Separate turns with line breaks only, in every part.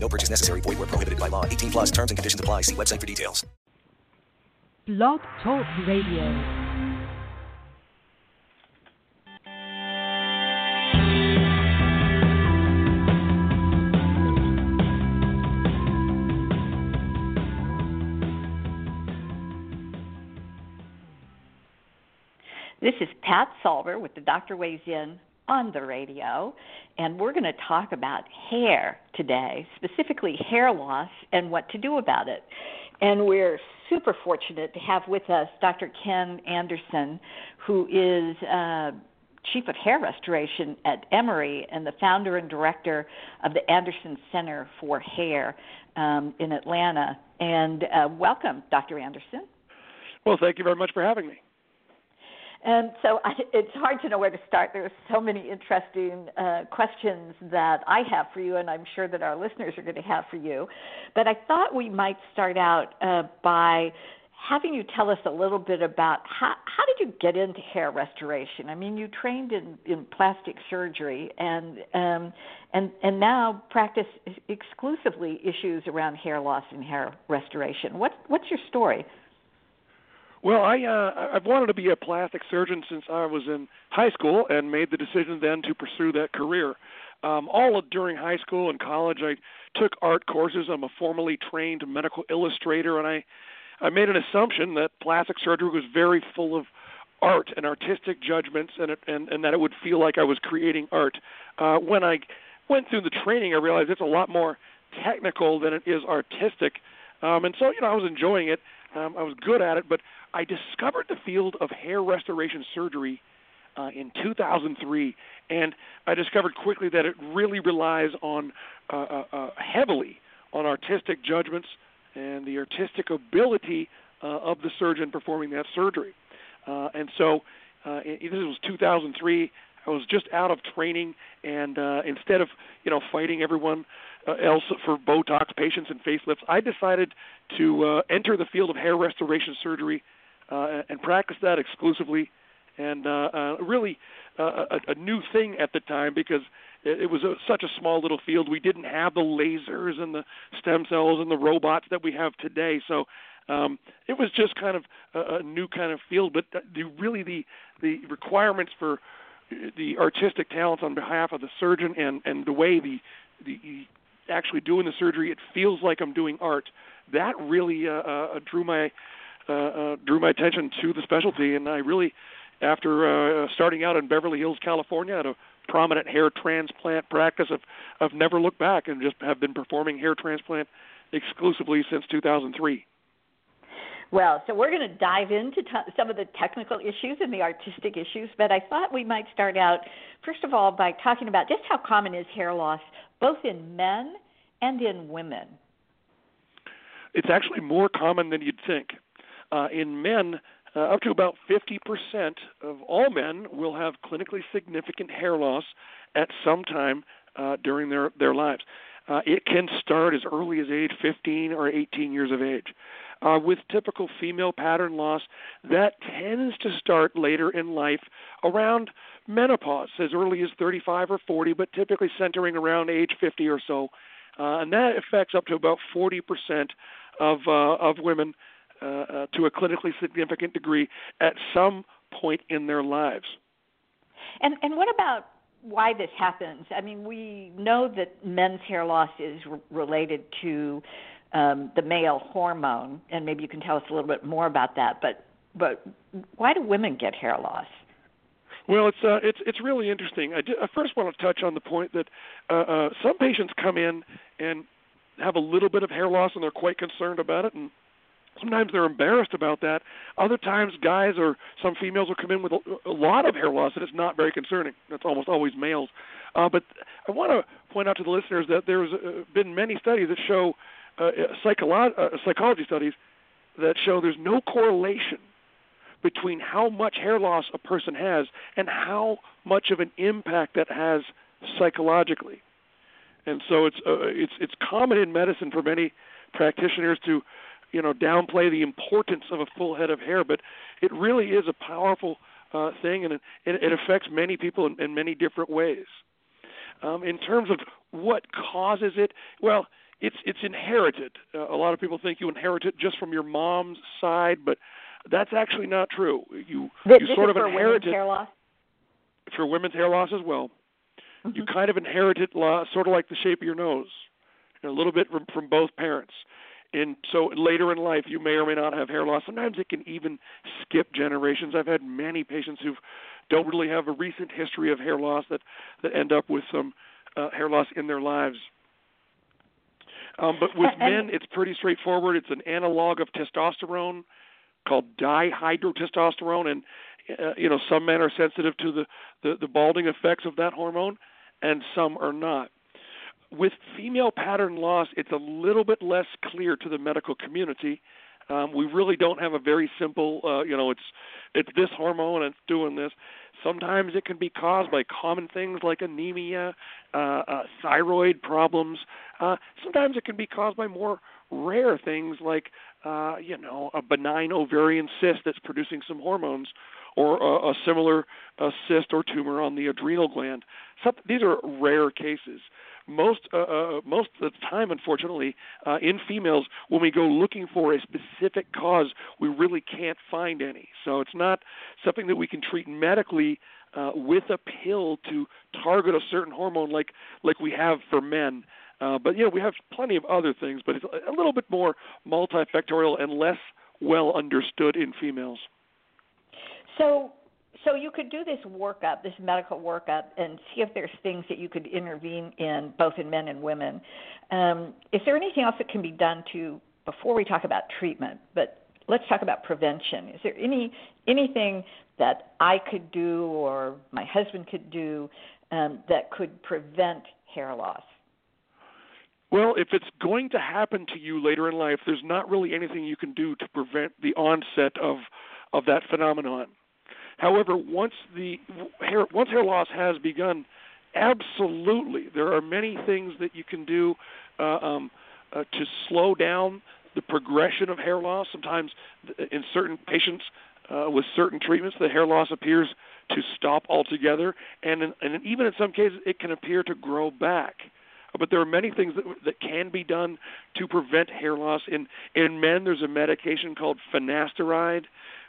No purchase necessary. Void where prohibited by law. 18 plus terms and conditions apply. See website for details.
Blog Talk Radio.
This is Pat Salber with the Doctor Weighs In on the radio, and we're going to talk about hair today, specifically hair loss and what to do about it. And we're super fortunate to have with us Dr. Ken Anderson, who is uh, Chief of Hair Restoration at Emory and the founder and director of the Anderson Center for Hair um, in Atlanta. And uh, welcome, Dr. Anderson.
Well, thank you very much for having me.
And so I, it's hard to know where to start. There are so many interesting uh, questions that I have for you, and I'm sure that our listeners are going to have for you. But I thought we might start out uh, by having you tell us a little bit about how, how did you get into hair restoration? I mean, you trained in, in plastic surgery and um, and and now practice exclusively issues around hair loss and hair restoration. What what's your story?
Well, I uh, I've wanted to be a plastic surgeon since I was in high school, and made the decision then to pursue that career. Um, all during high school and college, I took art courses. I'm a formally trained medical illustrator, and I I made an assumption that plastic surgery was very full of art and artistic judgments, and it, and and that it would feel like I was creating art. Uh, when I went through the training, I realized it's a lot more technical than it is artistic, um, and so you know I was enjoying it. Um, I was good at it, but I discovered the field of hair restoration surgery uh, in 2003, and I discovered quickly that it really relies on uh, uh, uh, heavily on artistic judgments and the artistic ability uh, of the surgeon performing that surgery. Uh, and so, uh, this was 2003. I was just out of training, and instead of you know fighting everyone uh, else for Botox patients and facelifts, I decided to uh, enter the field of hair restoration surgery uh, and practice that exclusively. And uh, uh, really uh, a, a new thing at the time because it, it was a, such a small little field. We didn't have the lasers and the stem cells and the robots that we have today. So um, it was just kind of a, a new kind of field. But the, really the the requirements for the artistic talents on behalf of the surgeon and and the way the the actually doing the surgery, it feels like I'm doing art. That really uh, uh, drew my uh, uh, drew my attention to the specialty, and I really, after uh, starting out in Beverly Hills, California, at a prominent hair transplant practice, have, have never looked back and just have been performing hair transplant exclusively since 2003.
Well, so we're going to dive into t- some of the technical issues and the artistic issues, but I thought we might start out, first of all, by talking about just how common is hair loss, both in men and in women.
It's actually more common than you'd think. Uh, in men, uh, up to about 50% of all men will have clinically significant hair loss at some time uh, during their, their lives. Uh, it can start as early as age 15 or 18 years of age. Uh, with typical female pattern loss, that tends to start later in life around menopause, as early as 35 or 40, but typically centering around age 50 or so. Uh, and that affects up to about 40% of, uh, of women uh, uh, to a clinically significant degree at some point in their lives.
And and what about why this happens? I mean, we know that men's hair loss is r- related to um, the male hormone, and maybe you can tell us a little bit more about that. But but why do women get hair loss?
Well, it's uh, it's it's really interesting. I, I first want to touch on the point that uh, uh, some patients come in and have a little bit of hair loss, and they're quite concerned about it, and Sometimes they're embarrassed about that. Other times, guys or some females will come in with a, a lot of hair loss, and it's not very concerning. That's almost always males. Uh, but I want to point out to the listeners that there's uh, been many studies that show uh, psycholo- uh, psychology studies that show there's no correlation between how much hair loss a person has and how much of an impact that has psychologically. And so it's uh, it's it's common in medicine for many practitioners to you know downplay the importance of a full head of hair, but it really is a powerful uh, thing, and it, it affects many people in, in many different ways. Um, in terms of what causes it, well, it's it's inherited. Uh, a lot of people think you inherit it just from your mom's side, but that's actually not true. You
this,
you sort of inherit it
hair loss?
for women's hair loss as well.
Mm-hmm.
You kind of inherit it sort of like the shape of your nose, a little bit from, from both parents. And so later in life, you may or may not have hair loss. Sometimes it can even skip generations. I've had many patients who don't really have a recent history of hair loss that that end up with some uh, hair loss in their lives. Um, but with men, it's pretty straightforward. It's an analog of testosterone called dihydrotestosterone, and uh, you know some men are sensitive to the, the the balding effects of that hormone, and some are not. With female pattern loss, it's a little bit less clear to the medical community. Um, we really don't have a very simple, uh, you know, it's it's this hormone and it's doing this. Sometimes it can be caused by common things like anemia, uh, uh, thyroid problems. Uh, sometimes it can be caused by more rare things like, uh, you know, a benign ovarian cyst that's producing some hormones, or a, a similar cyst or tumor on the adrenal gland. Some, these are rare cases most uh, uh, most of the time, unfortunately, uh, in females, when we go looking for a specific cause, we really can't find any. So it's not something that we can treat medically uh, with a pill to target a certain hormone, like like we have for men. Uh, but you know, we have plenty of other things, but it's a little bit more multifactorial and less well understood in females.
So, so you could do this workup, this medical workup, and see if there's things that you could intervene in, both in men and women. Um, is there anything else that can be done to before we talk about treatment? But let's talk about prevention. Is there any anything that I could do or my husband could do um, that could prevent hair loss?
Well, if it's going to happen to you later in life, there's not really anything you can do to prevent the onset of of that phenomenon. However, once the hair once hair loss has begun, absolutely there are many things that you can do uh, um, uh, to slow down the progression of hair loss. Sometimes, in certain patients uh, with certain treatments, the hair loss appears to stop altogether, and in, and even in some cases, it can appear to grow back. But there are many things that that can be done to prevent hair loss. In in men, there's a medication called finasteride,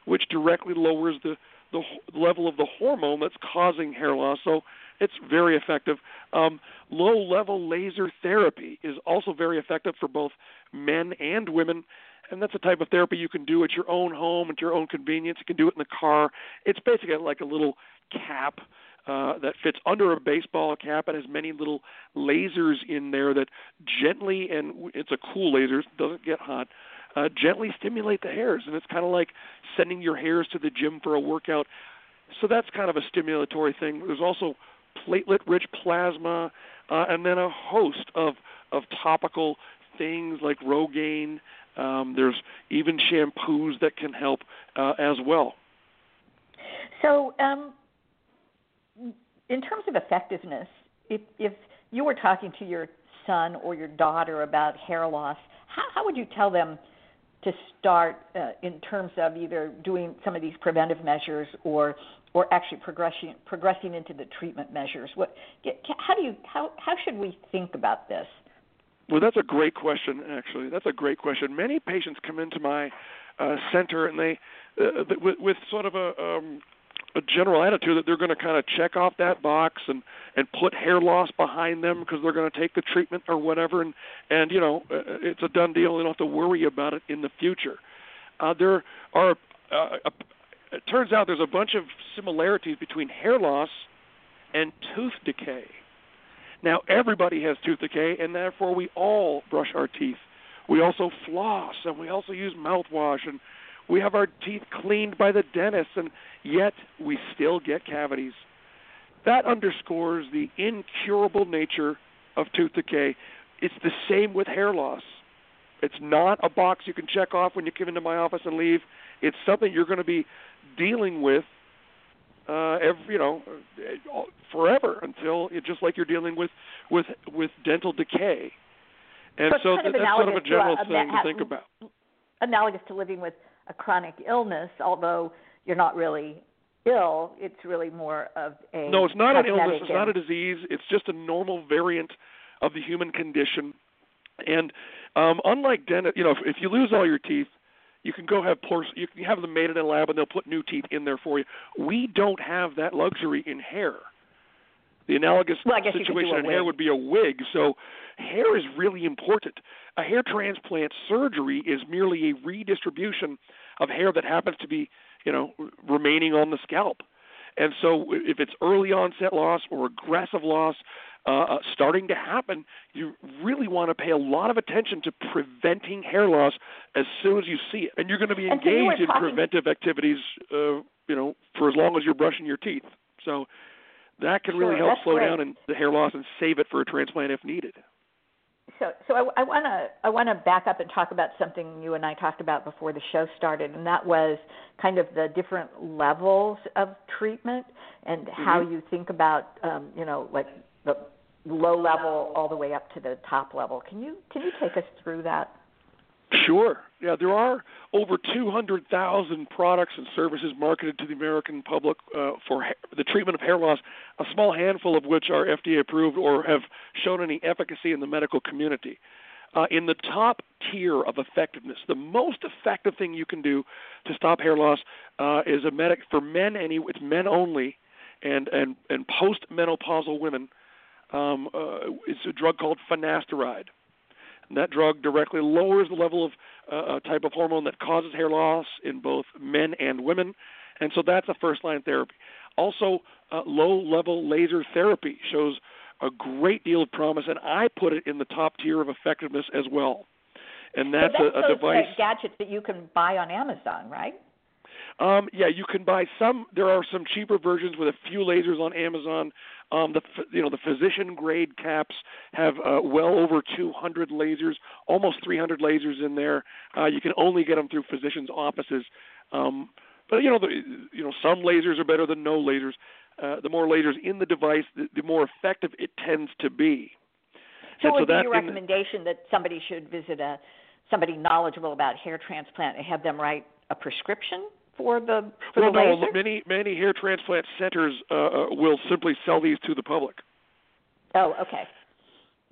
which directly lowers the the level of the hormone that's causing hair loss. So it's very effective. Um, low level laser therapy is also very effective for both men and women. And that's a type of therapy you can do at your own home, at your own convenience. You can do it in the car. It's basically like a little cap uh, that fits under a baseball cap. and has many little lasers in there that gently, and it's a cool laser, doesn't get hot, uh, gently stimulate the hairs, and it's kind of like sending your hairs to the gym for a workout. So that's kind of a stimulatory thing. There's also platelet-rich plasma, uh, and then a host of of topical things like Rogaine. Um, there's even shampoos that can help uh, as well.
So, um, in terms of effectiveness, if if you were talking to your son or your daughter about hair loss, how, how would you tell them to start uh, in terms of either doing some of these preventive measures or or actually progressing progressing into the treatment measures? What how do you how how should we think about this?
Well, that's a great question. Actually, that's a great question. Many patients come into my uh, center and they uh, with, with sort of a um, a general attitude that they're going to kind of check off that box and and put hair loss behind them because they're going to take the treatment or whatever and and you know uh, it's a done deal. They don't have to worry about it in the future. Uh, there are uh, a, it turns out there's a bunch of similarities between hair loss and tooth decay. Now everybody has tooth decay and therefore we all brush our teeth. We also floss and we also use mouthwash and we have our teeth cleaned by the dentist, and yet we still get cavities. That underscores the incurable nature of tooth decay. It's the same with hair loss. It's not a box you can check off when you come into my office and leave. It's something you're going to be dealing with uh, every, you know, forever until it just like you're dealing with with with dental decay. And
so,
so
that's
sort of a general
to, uh,
thing to think about.
Analogous to living with a chronic illness, although you're not really ill, it's really more of a
no. It's not an illness. It's not a disease. It's just a normal variant of the human condition. And um, unlike dental, you know, if, if you lose all your teeth, you can go have porce- you can have them made in a lab and they'll put new teeth in there for you. We don't have that luxury in hair. The analogous
well,
situation in
wig.
hair would be a wig. So hair is really important. A hair transplant surgery is merely a redistribution of hair that happens to be, you know, remaining on the scalp. And so if it's early onset loss or aggressive loss uh, uh, starting to happen, you really want to pay a lot of attention to preventing hair loss as soon as you see it. And you're going to be engaged
so
in preventive activities, uh, you know, for as long as you're brushing your teeth. So that can really
sure,
help slow
great.
down and the hair loss and save it for a transplant if needed.
So, so I want to I want to back up and talk about something you and I talked about before the show started, and that was kind of the different levels of treatment and
mm-hmm.
how you think about, um, you know, like the low level all the way up to the top level. Can you can you take us through that?
Sure. Yeah, there are over 200,000 products and services marketed to the American public uh, for ha- the treatment of hair loss, a small handful of which are FDA approved or have shown any efficacy in the medical community. Uh, in the top tier of effectiveness, the most effective thing you can do to stop hair loss uh, is a medic for men. Any it's men only, and and and postmenopausal women. Um, uh, it's a drug called finasteride. That drug directly lowers the level of uh, a type of hormone that causes hair loss in both men and women, and so that's a first line therapy. Also, uh, low level laser therapy shows a great deal of promise, and I put it in the top tier of effectiveness as well. And that's,
so that's
a, a
those
device.
gadgets that you can buy on Amazon, right?
Um, yeah, you can buy some. There are some cheaper versions with a few lasers on Amazon. Um, the you know the physician grade caps have uh, well over 200 lasers, almost 300 lasers in there. Uh, you can only get them through physicians' offices. Um, but you know the, you know some lasers are better than no lasers. Uh, the more lasers in the device, the, the more effective it tends to be.
So,
and
would
so
be your recommendation that somebody should visit a somebody knowledgeable about hair transplant and have them write a prescription for the for
well,
the
no,
laser?
many many hair transplant centers uh, uh, will simply sell these to the public.
Oh, okay.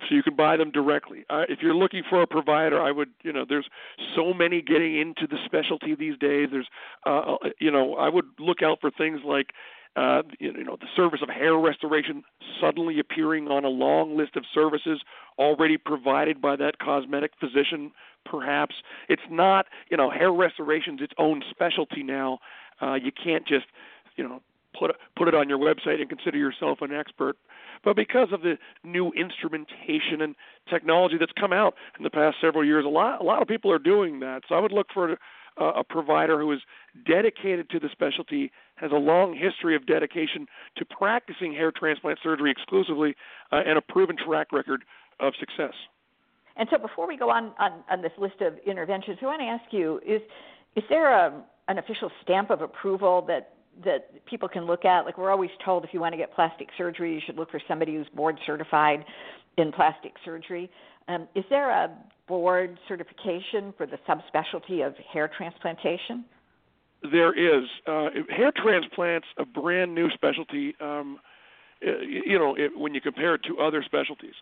So you can buy them directly. Uh, if you're looking for a provider, I would, you know, there's so many getting into the specialty these days. There's, uh, uh you know, I would look out for things like uh, you know, the service of hair restoration suddenly appearing on a long list of services already provided by that cosmetic physician, perhaps. It's not, you know, hair restoration's its own specialty now. Uh, you can't just, you know, put put it on your website and consider yourself an expert. But because of the new instrumentation and technology that's come out in the past several years, a lot a lot of people are doing that. So I would look for a, a provider who is dedicated to the specialty, has a long history of dedication to practicing hair transplant surgery exclusively, uh, and a proven track record of success.
And so, before we go on on, on this list of interventions, I want to ask you: is is there a, an official stamp of approval that that people can look at? Like we're always told, if you want to get plastic surgery, you should look for somebody who's board certified in plastic surgery. Um, is there a board certification for the subspecialty of hair transplantation?
There is. Uh, hair transplants a brand new specialty. Um, you know, it, when you compare it to other specialties,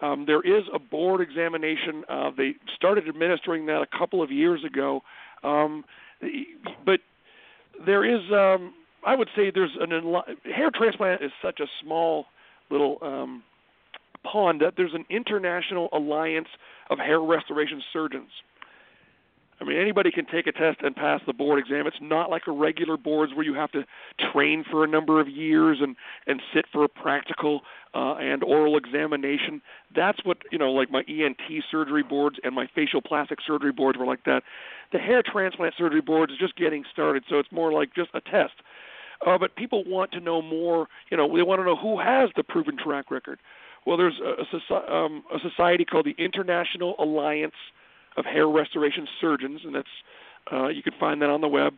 um, there is a board examination. Uh, they started administering that a couple of years ago, um, but there is. Um, I would say there's an hair transplant is such a small little pond that there's an international alliance of hair restoration surgeons. I mean, anybody can take a test and pass the board exam. It's not like a regular boards where you have to train for a number of years and and sit for a practical uh, and oral examination. That's what you know, like my ENT surgery boards and my facial plastic surgery boards were like that. The hair transplant surgery board is just getting started, so it's more like just a test. Uh, but people want to know more. You know, they want to know who has the proven track record. Well, there's a, a, um, a society called the International Alliance of Hair Restoration Surgeons, and that's uh, you can find that on the web,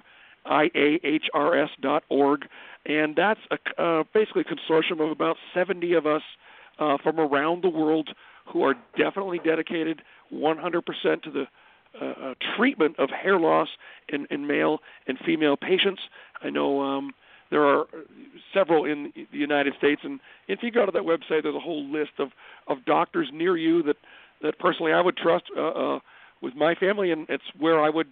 iahrs.org, and that's a, uh, basically a consortium of about 70 of us uh, from around the world who are definitely dedicated 100% to the uh, uh, treatment of hair loss in, in male and female patients. I know um, there are several in the United States, and if you go to that website, there's a whole list of, of doctors near you that, that personally I would trust uh, uh, with my family, and it's where I would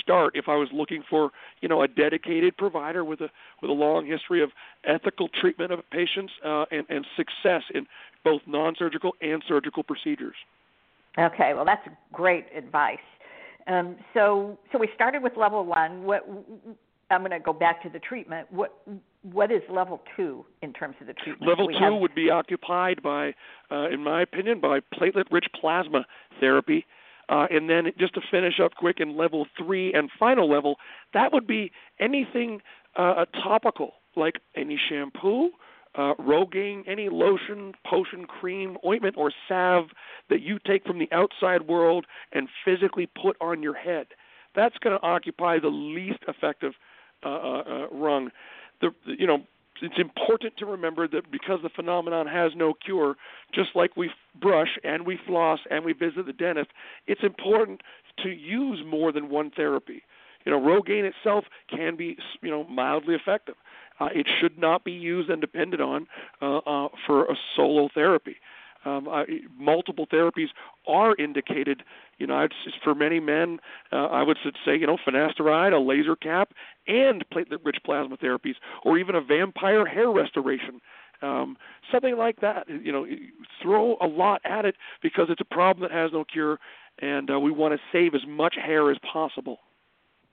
start if I was looking for you know a dedicated provider with a with a long history of ethical treatment of patients uh, and, and success in both non-surgical and surgical procedures.
Okay, well that's great advice. Um, so, so we started with level one. What I'm going to go back to the treatment. What what is level two in terms of the treatment?
Level two have... would be occupied by, uh, in my opinion, by platelet-rich plasma therapy. Uh, and then just to finish up quick in level three and final level, that would be anything uh, topical, like any shampoo, uh, Rogaine, any lotion, potion, cream, ointment, or salve that you take from the outside world and physically put on your head. That's going to occupy the least effective uh, uh, uh, rung. The, you know, it's important to remember that because the phenomenon has no cure, just like we brush and we floss and we visit the dentist, it's important to use more than one therapy. You know, Rogaine itself can be, you know, mildly effective. Uh, it should not be used and depended on uh, uh, for a solo therapy. Um, I, multiple therapies are indicated. You know, it's, for many men, uh, I would say, you know, finasteride, a laser cap, and platelet-rich plasma therapies, or even a vampire hair restoration. Um, something like that. You know, throw a lot at it because it's a problem that has no cure, and uh, we want to save as much hair as possible.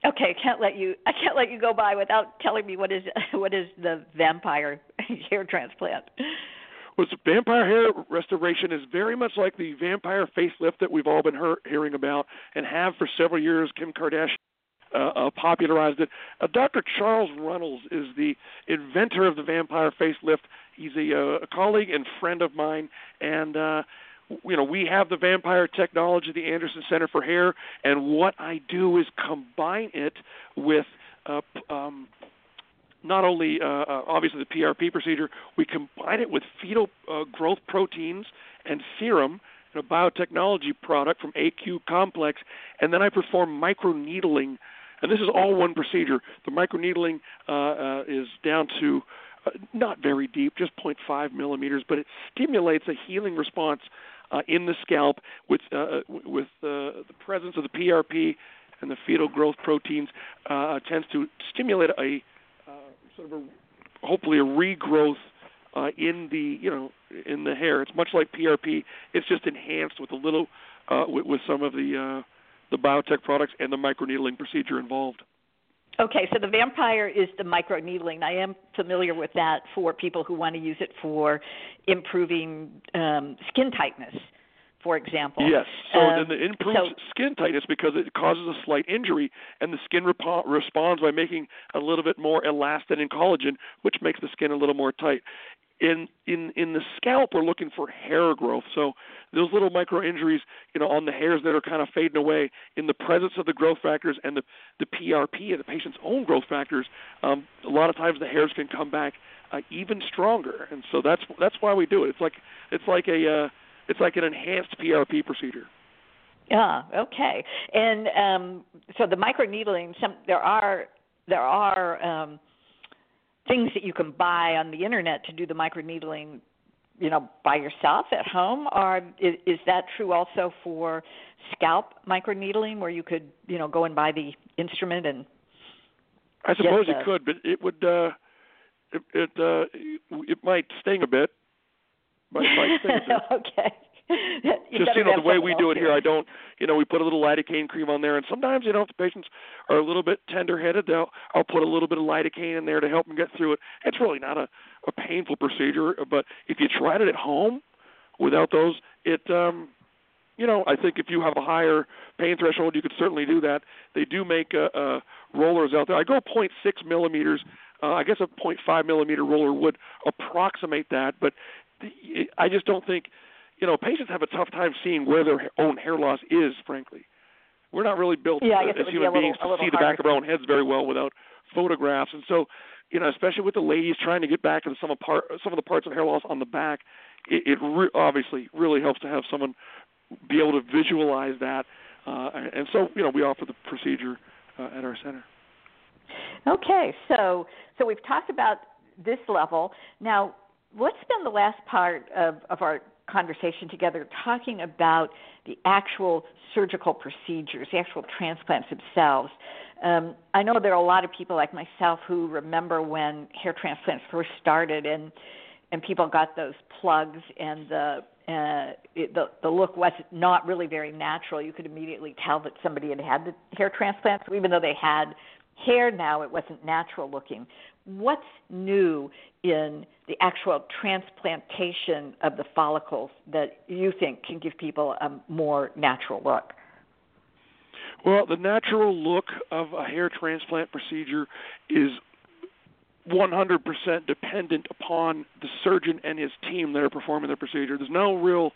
Okay, I can't let you. I can't let you go by without telling me what is what is the vampire hair transplant.
Well, vampire hair restoration is very much like the vampire facelift that we've all been hear, hearing about and have for several years. Kim Kardashian uh, uh, popularized it. Uh, Dr. Charles Runnels is the inventor of the vampire facelift. He's a, uh, a colleague and friend of mine, and uh, you know, we have the vampire technology, the Anderson Center for Hair, and what I do is combine it with uh, um, not only uh, uh obviously the PRP procedure, we combine it with fetal uh, growth proteins and serum and a biotechnology product from AQ Complex, and then I perform microneedling, and this is all one procedure. The microneedling uh, uh, is down to uh, not very deep, just 0.5 millimeters, but it stimulates a healing response uh, in the scalp with uh, uh with uh, the presence of the PRP and the fetal growth proteins uh, tends to stimulate a uh, sort of a hopefully a regrowth uh, in the you know in the hair. It's much like PRP. It's just enhanced with a little uh, with, with some of the uh, the biotech products and the microneedling procedure involved.
Okay, so the vampire is the microneedling. I am familiar with that for people who want to use it for improving um, skin tightness, for example.
Yes. So
um,
then it improves so, skin tightness because it causes a slight injury, and the skin rep- responds by making a little bit more elastin and collagen, which makes the skin a little more tight in in in the scalp we're looking for hair growth so those little micro injuries you know on the hairs that are kind of fading away in the presence of the growth factors and the the PRP and the patient's own growth factors um, a lot of times the hairs can come back uh, even stronger and so that's that's why we do it it's like it's like a uh, it's like an enhanced PRP procedure.
Yeah okay. And um, so the microneedling some there are there are um, things that you can buy on the internet to do the microneedling you know by yourself at home. Or is, is that true also for scalp microneedling where you could you know go and buy the instrument and
I suppose you could but it would uh it it uh it might sting a bit might, might sting a bit.
okay
just you know the way we do it here. I don't, you know, we put a little lidocaine cream on there, and sometimes you know if the patients are a little bit tender-headed, they'll I'll put a little bit of lidocaine in there to help them get through it. It's really not a a painful procedure, but if you tried it at home without those, it um you know, I think if you have a higher pain threshold, you could certainly do that. They do make uh, uh, rollers out there. I go 0.6 millimeters. Uh, I guess a 0.5 millimeter roller would approximate that, but I just don't think you know, patients have a tough time seeing where their own hair loss is, frankly. we're not really built
yeah,
as human beings
little,
to see the back of our own heads very well without photographs. And so, you know, especially with the ladies trying to get back into some of part some of the parts of hair loss on the back, it, it re- obviously really helps to have someone be able to visualize that. Uh, and so, you know, we offer the procedure uh, at our center.
Okay, so so we've talked about this level. Now, let's spend the last part of, of our conversation together talking about the actual surgical procedures, the actual transplants themselves. Um, I know there are a lot of people like myself who remember when hair transplants first started, and and people got those plugs, and the uh, it, the the look was not really very natural. You could immediately tell that somebody had had the hair transplant, so even though they had hair now, it wasn't natural looking. What's new in the actual transplantation of the follicles that you think can give people a more natural look?
Well, the natural look of a hair transplant procedure is 100% dependent upon the surgeon and his team that are performing the procedure. There's no real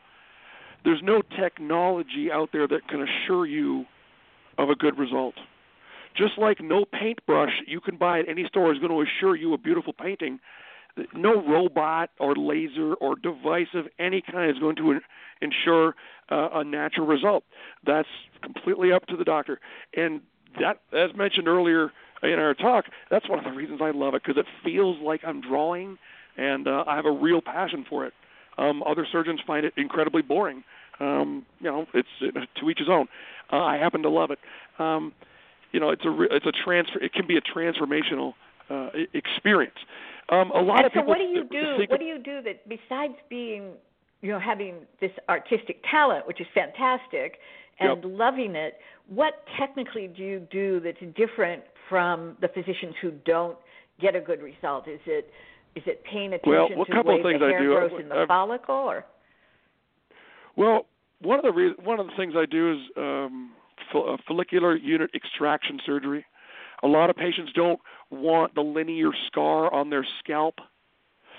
there's no technology out there that can assure you of a good result. Just like no paintbrush you can buy at any store is going to assure you a beautiful painting, no robot or laser or device of any kind is going to ensure uh, a natural result. That's completely up to the doctor. And that, as mentioned earlier in our talk, that's one of the reasons I love it because it feels like I'm drawing, and uh, I have a real passion for it. Um, other surgeons find it incredibly boring. Um, you know, it's it, to each his own. Uh, I happen to love it. Um, you know, it's a it's a transfer. It can be a transformational uh, experience. Um, a lot
and
of
so
people.
what do you do? What do you do that besides being, you know, having this artistic talent, which is fantastic, and
yep.
loving it? What technically do you do that's different from the physicians who don't get a good result? Is it is it paying attention
well,
to
the way
the hair
do,
grows in the
I've,
follicle, or?
Well, one of the re- one of the things I do is um, follicular unit extraction surgery. A lot of patients don't want the linear scar on their scalp.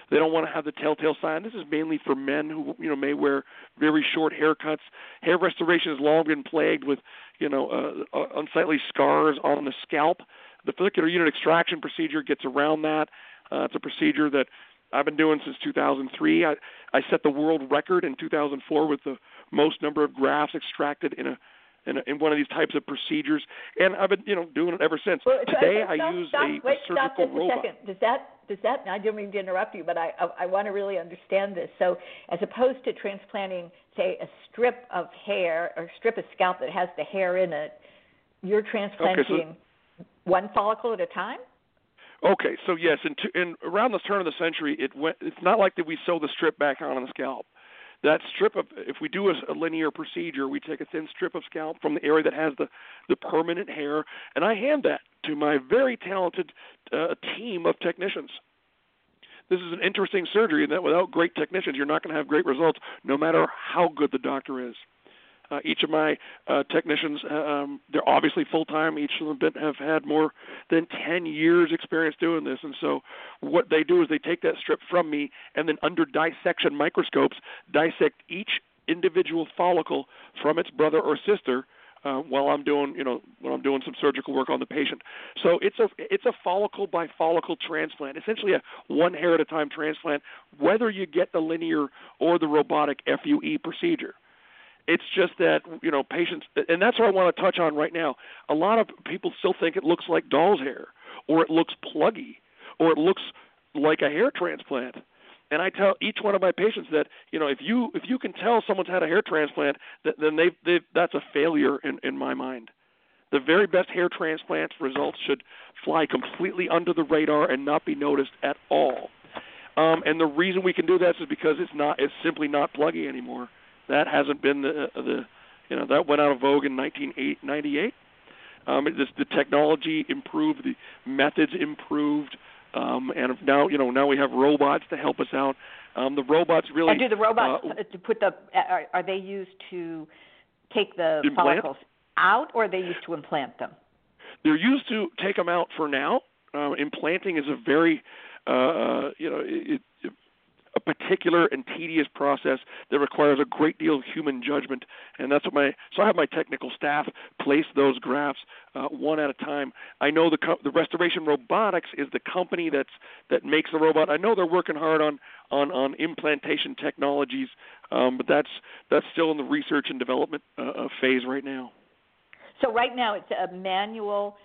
They don't want to have the telltale sign. This is mainly for men who you know may wear very short haircuts. Hair restoration has long been plagued with you know uh, uh, unsightly scars on the scalp. The follicular unit extraction procedure gets around that. Uh, it's a procedure that I've been doing since 2003. I, I set the world record in 2004 with the most number of grafts extracted in a in, a, in one of these types of procedures, and I've been you know doing it ever since.
Well,
Today
stop,
I use
stop,
a,
wait,
a surgical
stop just
robot.
A second. Does that does that? I don't mean to interrupt you, but I I, I want to really understand this. So as opposed to transplanting, say, a strip of hair or strip of scalp that has the hair in it, you're transplanting
okay,
so, one follicle at a time.
Okay, so yes, in, in around the turn of the century, it went. It's not like that we sew the strip back on on the scalp. That strip of, if we do a, a linear procedure, we take a thin strip of scalp from the area that has the the permanent hair, and I hand that to my very talented uh, team of technicians. This is an interesting surgery that without great technicians, you're not going to have great results, no matter how good the doctor is. Uh, each of my uh, technicians, uh, um, they're obviously full time. Each of them have had more than 10 years experience doing this. And so, what they do is they take that strip from me and then, under dissection microscopes, dissect each individual follicle from its brother or sister uh, while I'm doing, you know, when I'm doing some surgical work on the patient. So it's a it's a follicle by follicle transplant, essentially a one hair at a time transplant, whether you get the linear or the robotic FUE procedure. It's just that you know patients, and that's what I want to touch on right now. A lot of people still think it looks like doll's hair, or it looks pluggy, or it looks like a hair transplant. And I tell each one of my patients that you know if you if you can tell someone's had a hair transplant, that, then they they that's a failure in in my mind. The very best hair transplant results should fly completely under the radar and not be noticed at all. Um, and the reason we can do that is because it's not it's simply not pluggy anymore. That hasn't been the the you know that went out of vogue in 1998. Um, it, the technology improved, the methods improved, um, and now you know now we have robots to help us out. Um, the robots really.
And do the robots
uh,
to put the are, are they used to take the
implant?
follicles out, or are they used to implant them?
They're used to take them out for now. Uh, implanting is a very uh, uh you know it, it, a particular and tedious process that requires a great deal of human judgment, and that's what my so I have my technical staff place those grafts uh, one at a time. I know the co- the Restoration Robotics is the company that's that makes the robot. I know they're working hard on on on implantation technologies, um, but that's that's still in the research and development uh, phase right now.
So right now it's a manual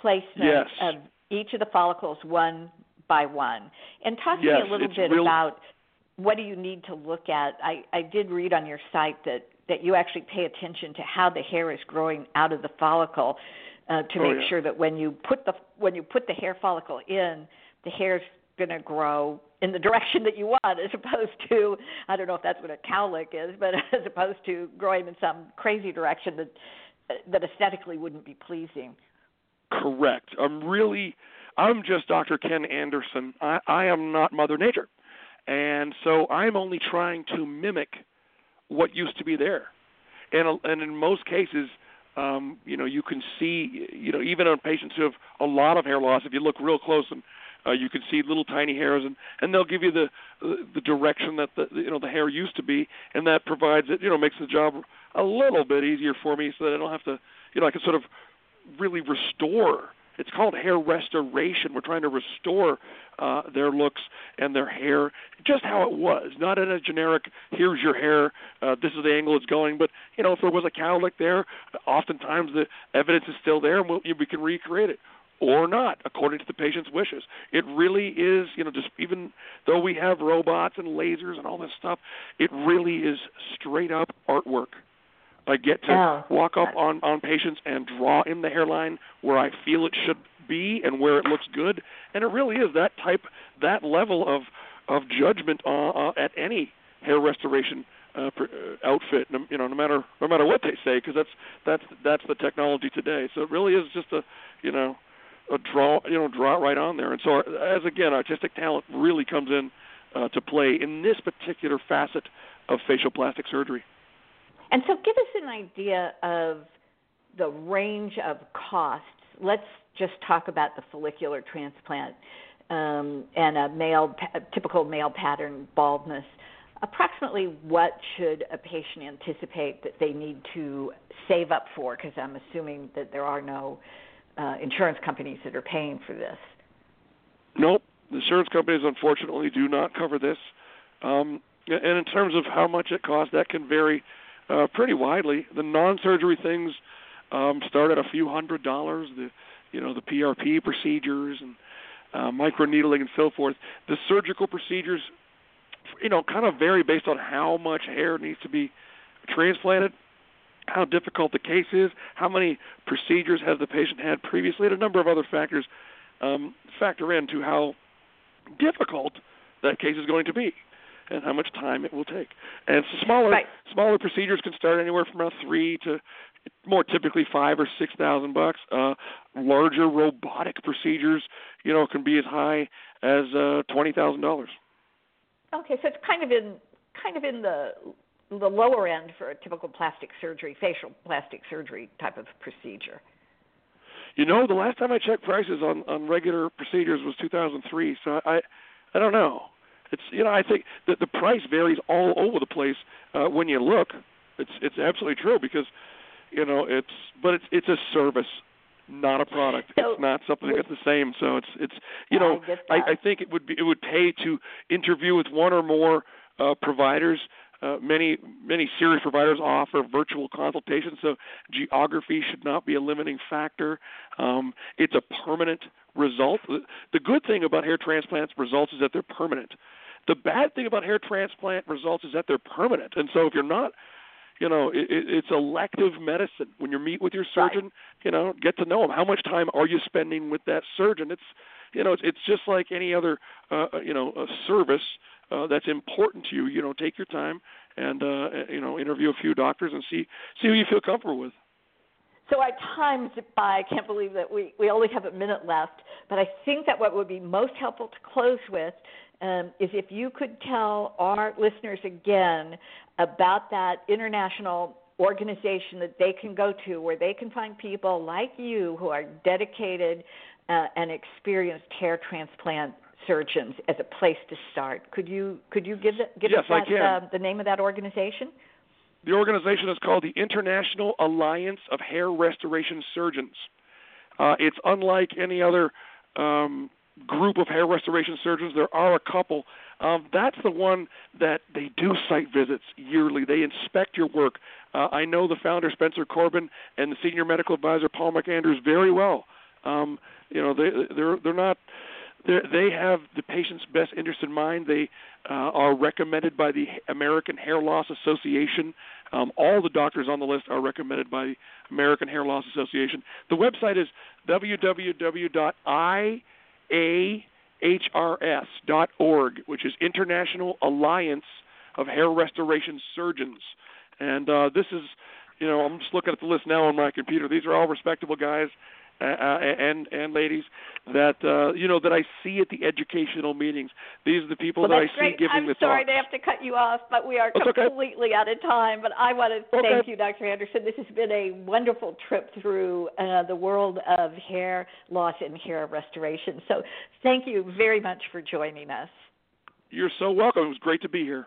placement
yes.
of each of the follicles one by one. And talk to
yes,
me a little bit
real...
about what do you need to look at. I, I did read on your site that, that you actually pay attention to how the hair is growing out of the follicle uh, to
oh,
make
yeah.
sure that when you put the when you put the hair follicle in, the hair's going to grow in the direction that you want, as opposed to I don't know if that's what a cowlick is, but as opposed to growing in some crazy direction that that aesthetically wouldn't be pleasing.
Correct. I'm really I'm just Dr. Ken Anderson. I, I am not Mother Nature. And so I'm only trying to mimic what used to be there. And and in most cases, um, you know, you can see, you know, even on patients who have a lot of hair loss, if you look real close and uh, you can see little tiny hairs, and and they'll give you the the direction that the you know the hair used to be, and that provides it, you know, makes the job a little bit easier for me, so that I don't have to, you know, I can sort of really restore it's called hair restoration. We're trying to restore uh, their looks and their hair just how it was, not in a generic "here's your hair, uh, this is the angle it's going." But you know, if there was a cowlick there, oftentimes the evidence is still there, and we'll, we can recreate it or not, according to the patient's wishes. It really is, you know, just even though we have robots and lasers and all this stuff, it really is straight up artwork. I get to
oh.
walk up on on patients and draw in the hairline where I feel it should be and where it looks good, and it really is that type, that level of of judgment uh, uh, at any hair restoration uh, uh, outfit. You know, no matter no matter what they say, because that's that's that's the technology today. So it really is just a you know a draw you know draw it right on there. And so as again, artistic talent really comes in uh, to play in this particular facet of facial plastic surgery.
And so, give us an idea of the range of costs. Let's just talk about the follicular transplant um, and a male, a typical male pattern baldness. Approximately, what should a patient anticipate that they need to save up for? Because I'm assuming that there are no uh, insurance companies that are paying for this.
Nope, the insurance companies unfortunately do not cover this. Um, and in terms of how much it costs, that can vary uh, pretty widely. The non-surgery things um, start at a few hundred dollars. The you know the PRP procedures and uh, microneedling and so forth. The surgical procedures, you know, kind of vary based on how much hair needs to be transplanted, how difficult the case is, how many procedures has the patient had previously, and a number of other factors um, factor into how difficult that case is going to be and how much time it will take. And so smaller
right.
smaller procedures can start anywhere from about three to more typically five or six thousand bucks. Uh, larger robotic procedures, you know, can be as high as uh, twenty thousand dollars.
Okay, so it's kind of in kind of in the the lower end for a typical plastic surgery, facial plastic surgery type of procedure.
You know, the last time I checked prices on on regular procedures was 2003. So I I don't know. It's you know I think that the price varies all over the place uh, when you look. It's it's absolutely true because you know it's but it's it's a service not a product.
So,
it's not something that's the same. So it's it's you know
I,
I, I think it would be it would pay to interview with one or more uh, providers. Uh, many many serious providers offer virtual consultations, so geography should not be a limiting factor. Um, it's a permanent result. The, the good thing about hair transplants results is that they're permanent. The bad thing about hair transplant results is that they're permanent. And so if you're not you know, it, it's elective medicine. When you meet with your surgeon,
right.
you know, get to know him. How much time are you spending with that surgeon? It's, you know, it's, it's just like any other, uh, you know, a service uh, that's important to you. You know, take your time and, uh, you know, interview a few doctors and see see who you feel comfortable with.
So our time's by. I can't believe that we, we only have a minute left. But I think that what would be most helpful to close with um, is if you could tell our listeners again about that international organization that they can go to where they can find people like you who are dedicated uh, and experienced hair transplant surgeons as a place to start. Could you could you give give
yes,
us that, Uh, the name of that organization?
The organization is called the International Alliance of Hair Restoration Surgeons. Uh, it's unlike any other um, group of hair restoration surgeons. There are a couple. Um, that's the one that they do site visits yearly. They inspect your work. Uh, I know the founder Spencer Kobren and the senior medical advisor Paul McAndrews very well. Um, you know they they're they're not they have the patient's best interest in mind. They uh, are recommended by the American Hair Loss Association. Um, all the doctors on the list are recommended by the American Hair Loss Association. The website is www.iahrs.org, which is International Alliance of Hair Restoration Surgeons. And uh, this is, you know, I'm just looking at the list now on my computer. These are all respectable guys uh, and and ladies that uh, you know that I see at the educational meetings. These are the people
well,
that I
see great.
giving
I'm
the
sorry
talks.
to have to cut you off, but we are
That's
completely
okay.
out of time. But I want to
Okay.
thank you, Dr. Anderson. This has been a wonderful trip through uh, the world of hair loss and hair restoration. So thank you very much for joining us.
You're so welcome. It was great to be here.